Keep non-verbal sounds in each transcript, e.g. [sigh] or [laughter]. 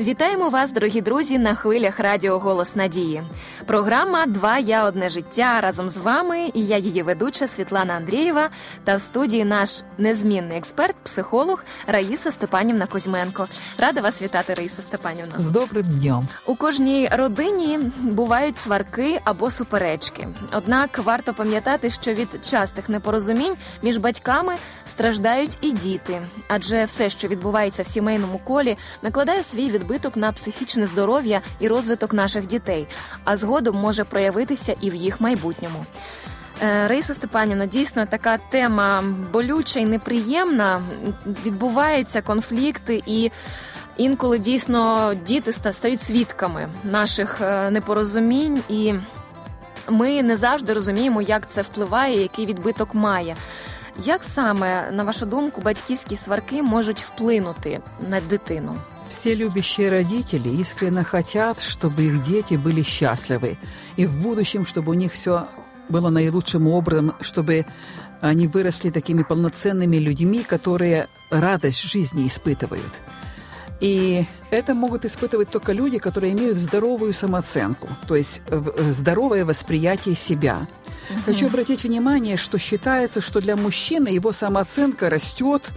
Вітаємо вас, дорогі друзі, на хвилях Радіо Голос Надії. Програма Два я одне життя разом з вами. І я її ведуча Світлана Андрієва та в студії наш незмінний експерт, психолог Раїса Степанівна Кузьменко. Рада вас вітати, Раїса Степанівна. З добрим днем. У кожній родині бувають сварки або суперечки. Однак варто пам'ятати, що від частих непорозумінь між батьками страждають і діти, адже все, що відбувається в сімейному колі, накладає свій від відбиток на психічне здоров'я і розвиток наших дітей, а згодом може проявитися і в їх майбутньому. Е, Раїса Степанівна, дійсно така тема болюча і неприємна. Відбуваються конфлікти і. Інколи дійсно діти стають свідками наших е, непорозумінь, і ми не завжди розуміємо, як це впливає, який відбиток має. Як саме, на вашу думку, батьківські сварки можуть вплинути на дитину? Все любящие родители искренне хотят, чтобы их дети были счастливы. И в будущем, чтобы у них все было наилучшим образом, чтобы они выросли такими полноценными людьми, которые радость жизни испытывают. И это могут испытывать только люди, которые имеют здоровую самооценку, то есть э, здоровое восприятие себя. Угу. Хочу обратить внимание, что считается, что для мужчины его самооценка растет,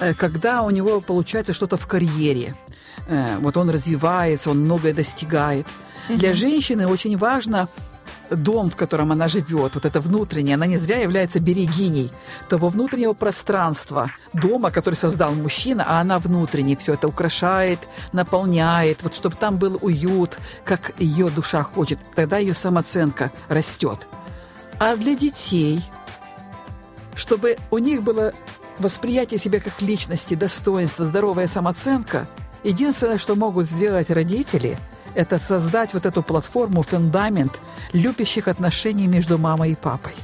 э, когда у него получается что-то в карьере. Э, вот он развивается, он многое достигает. Угу. Для женщины очень важно дом, в котором она живет, вот это внутреннее, она не зря является берегиней того внутреннего пространства дома, который создал мужчина, а она внутренне все это украшает, наполняет, вот чтобы там был уют, как ее душа хочет, тогда ее самооценка растет. А для детей, чтобы у них было восприятие себя как личности, достоинство, здоровая самооценка, единственное, что могут сделать родители, это создать вот эту платформу, фундамент любящих отношений между мамой и папой.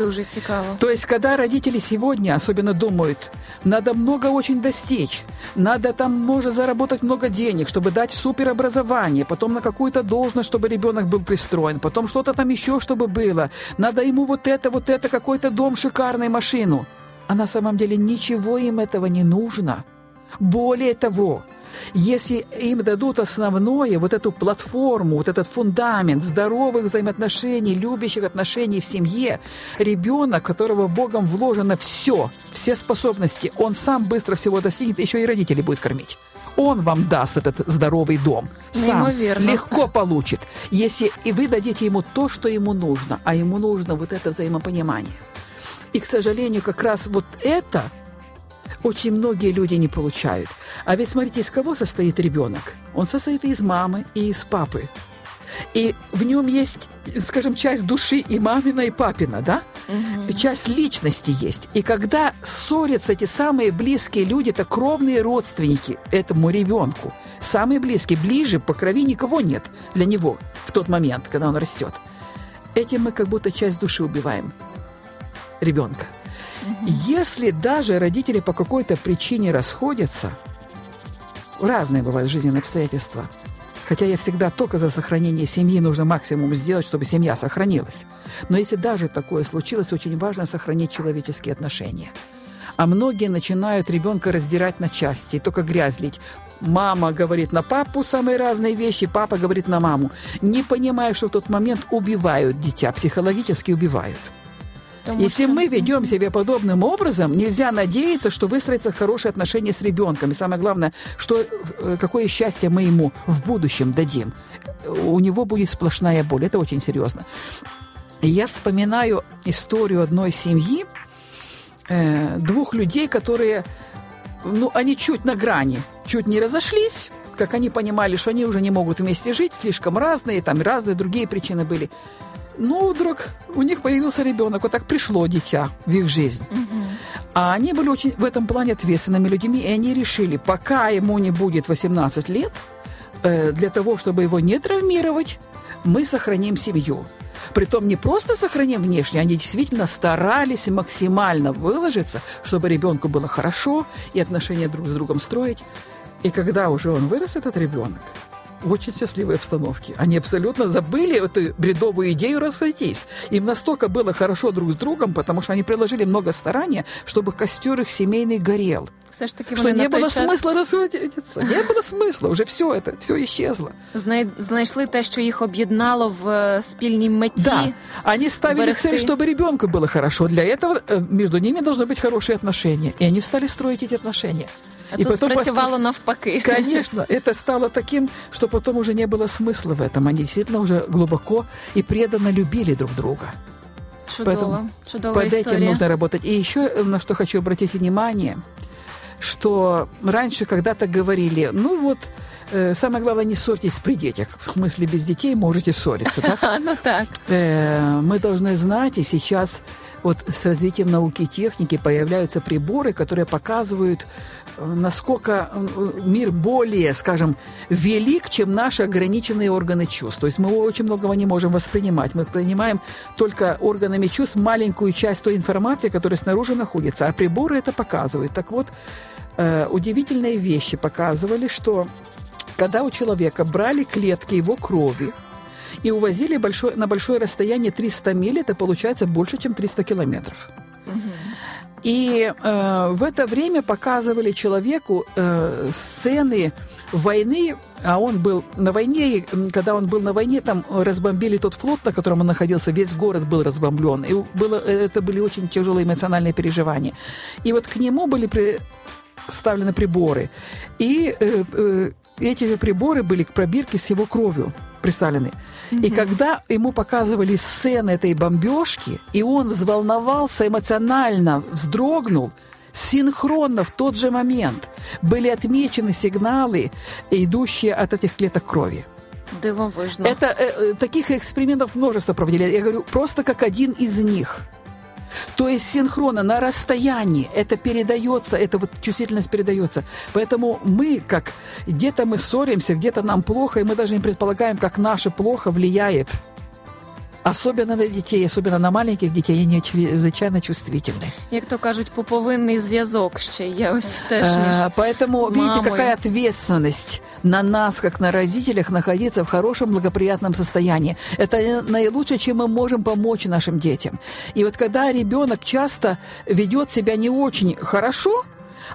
Дуже цікаво. То есть, когда родители сегодня особенно думают, надо много очень достичь, надо там, может, заработать много денег, чтобы дать суперобразование, потом на какую-то должность, чтобы ребенок был пристроен, потом что-то там еще, чтобы было, надо ему вот это, вот это, какой-то дом, шикарный, машину. А на самом деле ничего им этого не нужно. Более того, если им дадут основное, вот эту платформу, вот этот фундамент здоровых взаимоотношений, любящих отношений в семье, ребенок, которого Богом вложено все, все способности, он сам быстро всего достигнет, еще и родители будет кормить. Он вам даст этот здоровый дом. Сам легко получит, если и вы дадите ему то, что ему нужно, а ему нужно вот это взаимопонимание. И, к сожалению, как раз вот это – очень многие люди не получают. А ведь смотрите, из кого состоит ребенок? Он состоит из мамы, и из папы. И в нем есть, скажем, часть души и мамина, и папина, да? Угу. Часть личности есть. И когда ссорятся эти самые близкие люди, это кровные родственники этому ребенку. Самые близкие, ближе, по крови никого нет для него в тот момент, когда он растет. Этим мы как будто часть души убиваем ребенка. Если даже родители по какой-то причине расходятся, разные бывают жизненные обстоятельства, хотя я всегда только за сохранение семьи нужно максимум сделать, чтобы семья сохранилась. Но если даже такое случилось, очень важно сохранить человеческие отношения. А многие начинают ребенка раздирать на части, только грязь лить. Мама говорит на папу самые разные вещи, папа говорит на маму, не понимая, что в тот момент убивают дитя, психологически убивают. Потому Если что... мы ведем себя подобным образом, нельзя надеяться, что выстроятся хорошие отношения с ребенком. И самое главное, что, э, какое счастье мы ему в будущем дадим. У него будет сплошная боль. Это очень серьезно. я вспоминаю историю одной семьи, э, двух людей, которые, ну, они чуть на грани, чуть не разошлись, как они понимали, что они уже не могут вместе жить, слишком разные, там разные другие причины были. Ну, вдруг у них появился ребенок, вот так пришло дитя в их жизнь. Угу. А они были очень в этом плане ответственными людьми, и они решили, пока ему не будет 18 лет, э, для того, чтобы его не травмировать, мы сохраним семью. Притом не просто сохраним внешне, они действительно старались максимально выложиться, чтобы ребенку было хорошо и отношения друг с другом строить. И когда уже он вырос, этот ребенок, очень счастливой обстановке. Они абсолютно забыли эту бредовую идею разойтись. Им настолько было хорошо друг с другом, потому что они приложили много старания, чтобы костер их семейный горел. Все ж таки Что вони не на той было час смысла разводиться. Не было смысла. Уже все это, все исчезло. знай- знайшли те, що їх об'єднало в е, спільній меті. Да, они ставили сберегти. цель, чтобы ребенку было хорошо. Для этого э, между ними должны быть хорошие отношения. И они стали строить эти отношения. А И тут потом спрацювало навпаки. Конечно, это стало таким, что потом уже не было смысла в этом. Они действительно уже глубоко и преданно любили друг друга. Чудово, Поэтому чудова Под історія. этим нужно работать. И еще э, на что хочу обратить внимание, что раньше когда-то говорили, ну вот, э, самое главное, не ссорьтесь при детях. В смысле, без детей можете ссориться, так? [laughs] Ну так. Э, мы должны знать, и сейчас вот с развитием науки и техники появляются приборы, которые показывают, э, насколько мир более, скажем, велик, чем наши ограниченные органы чувств. То есть мы очень многого не можем воспринимать. Мы принимаем только органами чувств маленькую часть той информации, которая снаружи находится, а приборы это показывают. Так вот, удивительные вещи показывали, что когда у человека брали клетки его крови, и увозили большое, на большое расстояние 300 миль, это получается больше, чем 300 километров. И э, в это время показывали человеку э, сцены войны, а он был на войне, и когда он был на войне, там э, разбомбили тот флот, на котором он находился, весь город был разбомблен. И было, это были очень тяжелые эмоциональные переживания. И вот к нему были представлены приборы. И э, э, эти же приборы были к пробирке с его кровью представлены. И когда ему показывали сцены этой бомбежки, и он взволновался эмоционально, вздрогнул, синхронно в тот же момент были отмечены сигналы, идущие от этих клеток крови. Дивовижно. Это э, э, таких экспериментов множество проводили. Я говорю, просто как один из них. То есть синхронно на расстоянии это передается, эта вот чувствительность передается. Поэтому мы, как где-то мы ссоримся, где-то нам плохо, и мы даже не предполагаем, как наше плохо влияет. Особенно на детей, особенно на маленьких детей, они чрезвычайно чувствительны. Як то кажуть, поповинний зв'язок ще є ось теж між. Поэтому, видите, какая ответственность на нас, как на родителях, находиться в хорошем, благоприятном состоянии. Это наилучшее, чем мы можем помочь нашим детям. И вот когда ребенок часто ведет себя не очень хорошо,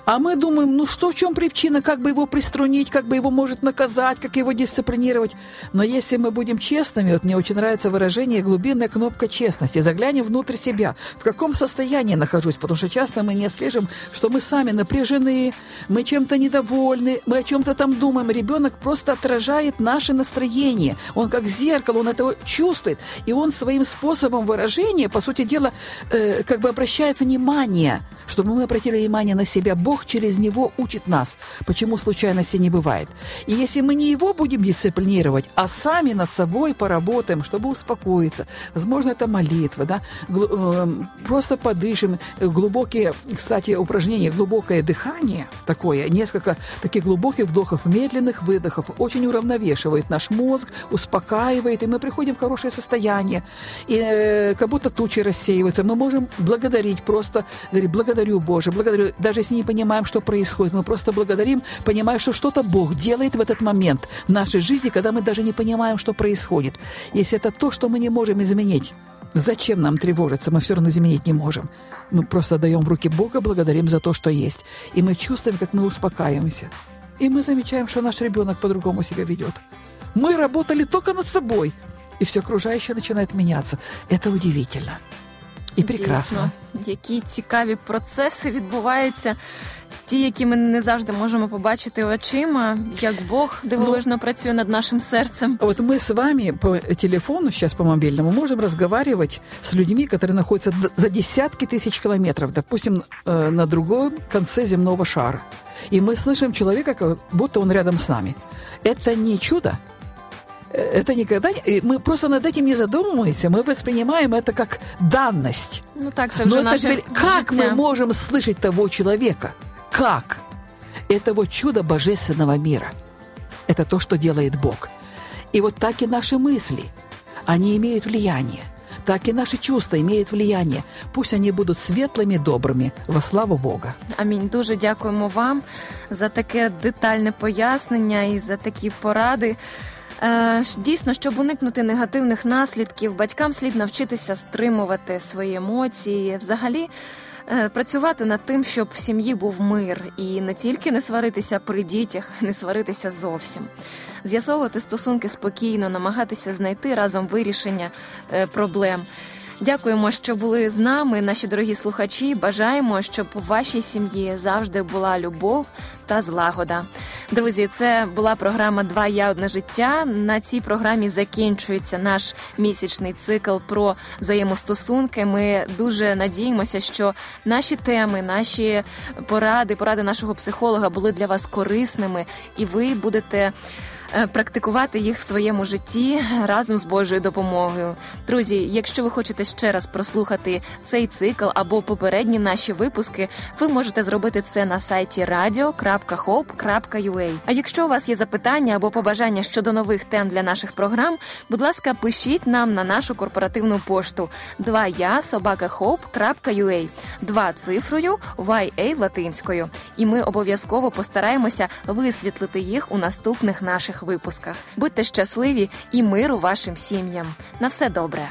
а мы думаем, ну что, в чем причина, как бы его приструнить, как бы его может наказать, как его дисциплинировать. Но если мы будем честными, вот мне очень нравится выражение «глубинная кнопка честности», заглянем внутрь себя, в каком состоянии нахожусь, потому что часто мы не слежим, что мы сами напряжены, мы чем-то недовольны, мы о чем-то там думаем. Ребенок просто отражает наше настроение. Он как зеркало, он это чувствует. И он своим способом выражения, по сути дела, э, как бы обращает внимание, чтобы мы обратили внимание на себя. Бог через него учит нас, почему случайности не бывает. И если мы не его будем дисциплинировать, а сами над собой поработаем, чтобы успокоиться, возможно, это молитва, да, глу- э, просто подышим, глубокие, кстати, упражнения, глубокое дыхание такое, несколько таких глубоких вдохов, медленных выдохов, очень уравновешивает наш мозг, успокаивает, и мы приходим в хорошее состояние, и э, как будто тучи рассеиваются, мы можем благодарить просто, говорить, благодарю Боже, благодарю, даже если не понимаем, что происходит, мы просто благодарим, понимая, что что-то Бог делает в этот момент в нашей жизни, когда мы даже не понимаем, что происходит. Если это то, что мы не можем изменить, Зачем нам тревожиться? Мы все равно изменить не можем. Мы просто даем в руки Бога, благодарим за то, что есть. И мы чувствуем, как мы успокаиваемся. И мы замечаем, что наш ребенок по-другому себя ведет. Мы работали только над собой, и все окружающее начинает меняться. Это удивительно І прекрасно. Дійсно, які цікаві процеси відбуваються, ті, які ми не завжди можемо побачити очима, як Бог дивовижно працює над нашим серцем. Вот мы с вами по телефону, сейчас по мобильному, можем разговаривать с людьми, которые находятся д- за десятки тысяч километров, допустим, э, на другом конце земного шара. И мы слышим человека, как будто он рядом с нами. Это не чудо. Э, Это никогда не... и Мы просто над этим не задумываемся, мы воспринимаем это как данность. Ну так, це Но вже это наше теперь, как життя. мы можем слышать того человека? Как? Это вот чудо божественного мира. Это то, что делает Бог. И вот так и наши мысли. Они имеют влияние. так и наши чувства имеют влияние. Пусть они будут светлыми, добрыми, во славу Бога. Амінь. Дуже дякуємо вам за таке детальне пояснення і за такі поради. Е, Дійсно, щоб уникнути негативних наслідків, батькам слід навчитися стримувати свої емоції, взагалі е, працювати над тим, щоб в сім'ї був мир, і не тільки не сваритися при дітях, не сваритися зовсім. З'ясовувати стосунки спокійно, намагатися знайти разом вирішення е, проблем. Дякуємо, що були з нами, наші дорогі слухачі. Бажаємо, щоб у вашій сім'ї завжди була любов та злагода. Друзі, це була програма Два я одне життя. На цій програмі закінчується наш місячний цикл про взаємостосунки. Ми дуже надіємося, що наші теми, наші поради, поради нашого психолога були для вас корисними, і ви будете. Е, практикувати їх в своєму житті разом з Божою допомогою. Друзі, якщо ви хочете ще раз прослухати цей цикл або попередні наші випуски, ви можете зробити це на сайті radio.hope.ua. А якщо у вас є запитання або побажання щодо нових тем для наших програм, будь ласка, пишіть нам на нашу корпоративну пошту 2 я собакахоп.ua, 2 цифрою YA латинською. І ми обов'язково постараємося висвітлити їх у наступних наших випусках. Будьте щасливі і миру вашим сім'ям. На все добре.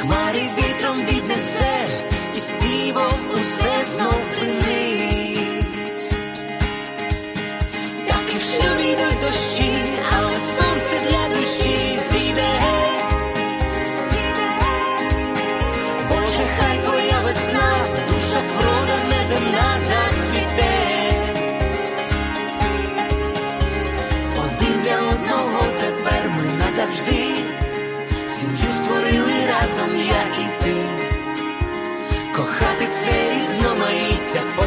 Хмари вітром віднесе, і співом усе знов примить.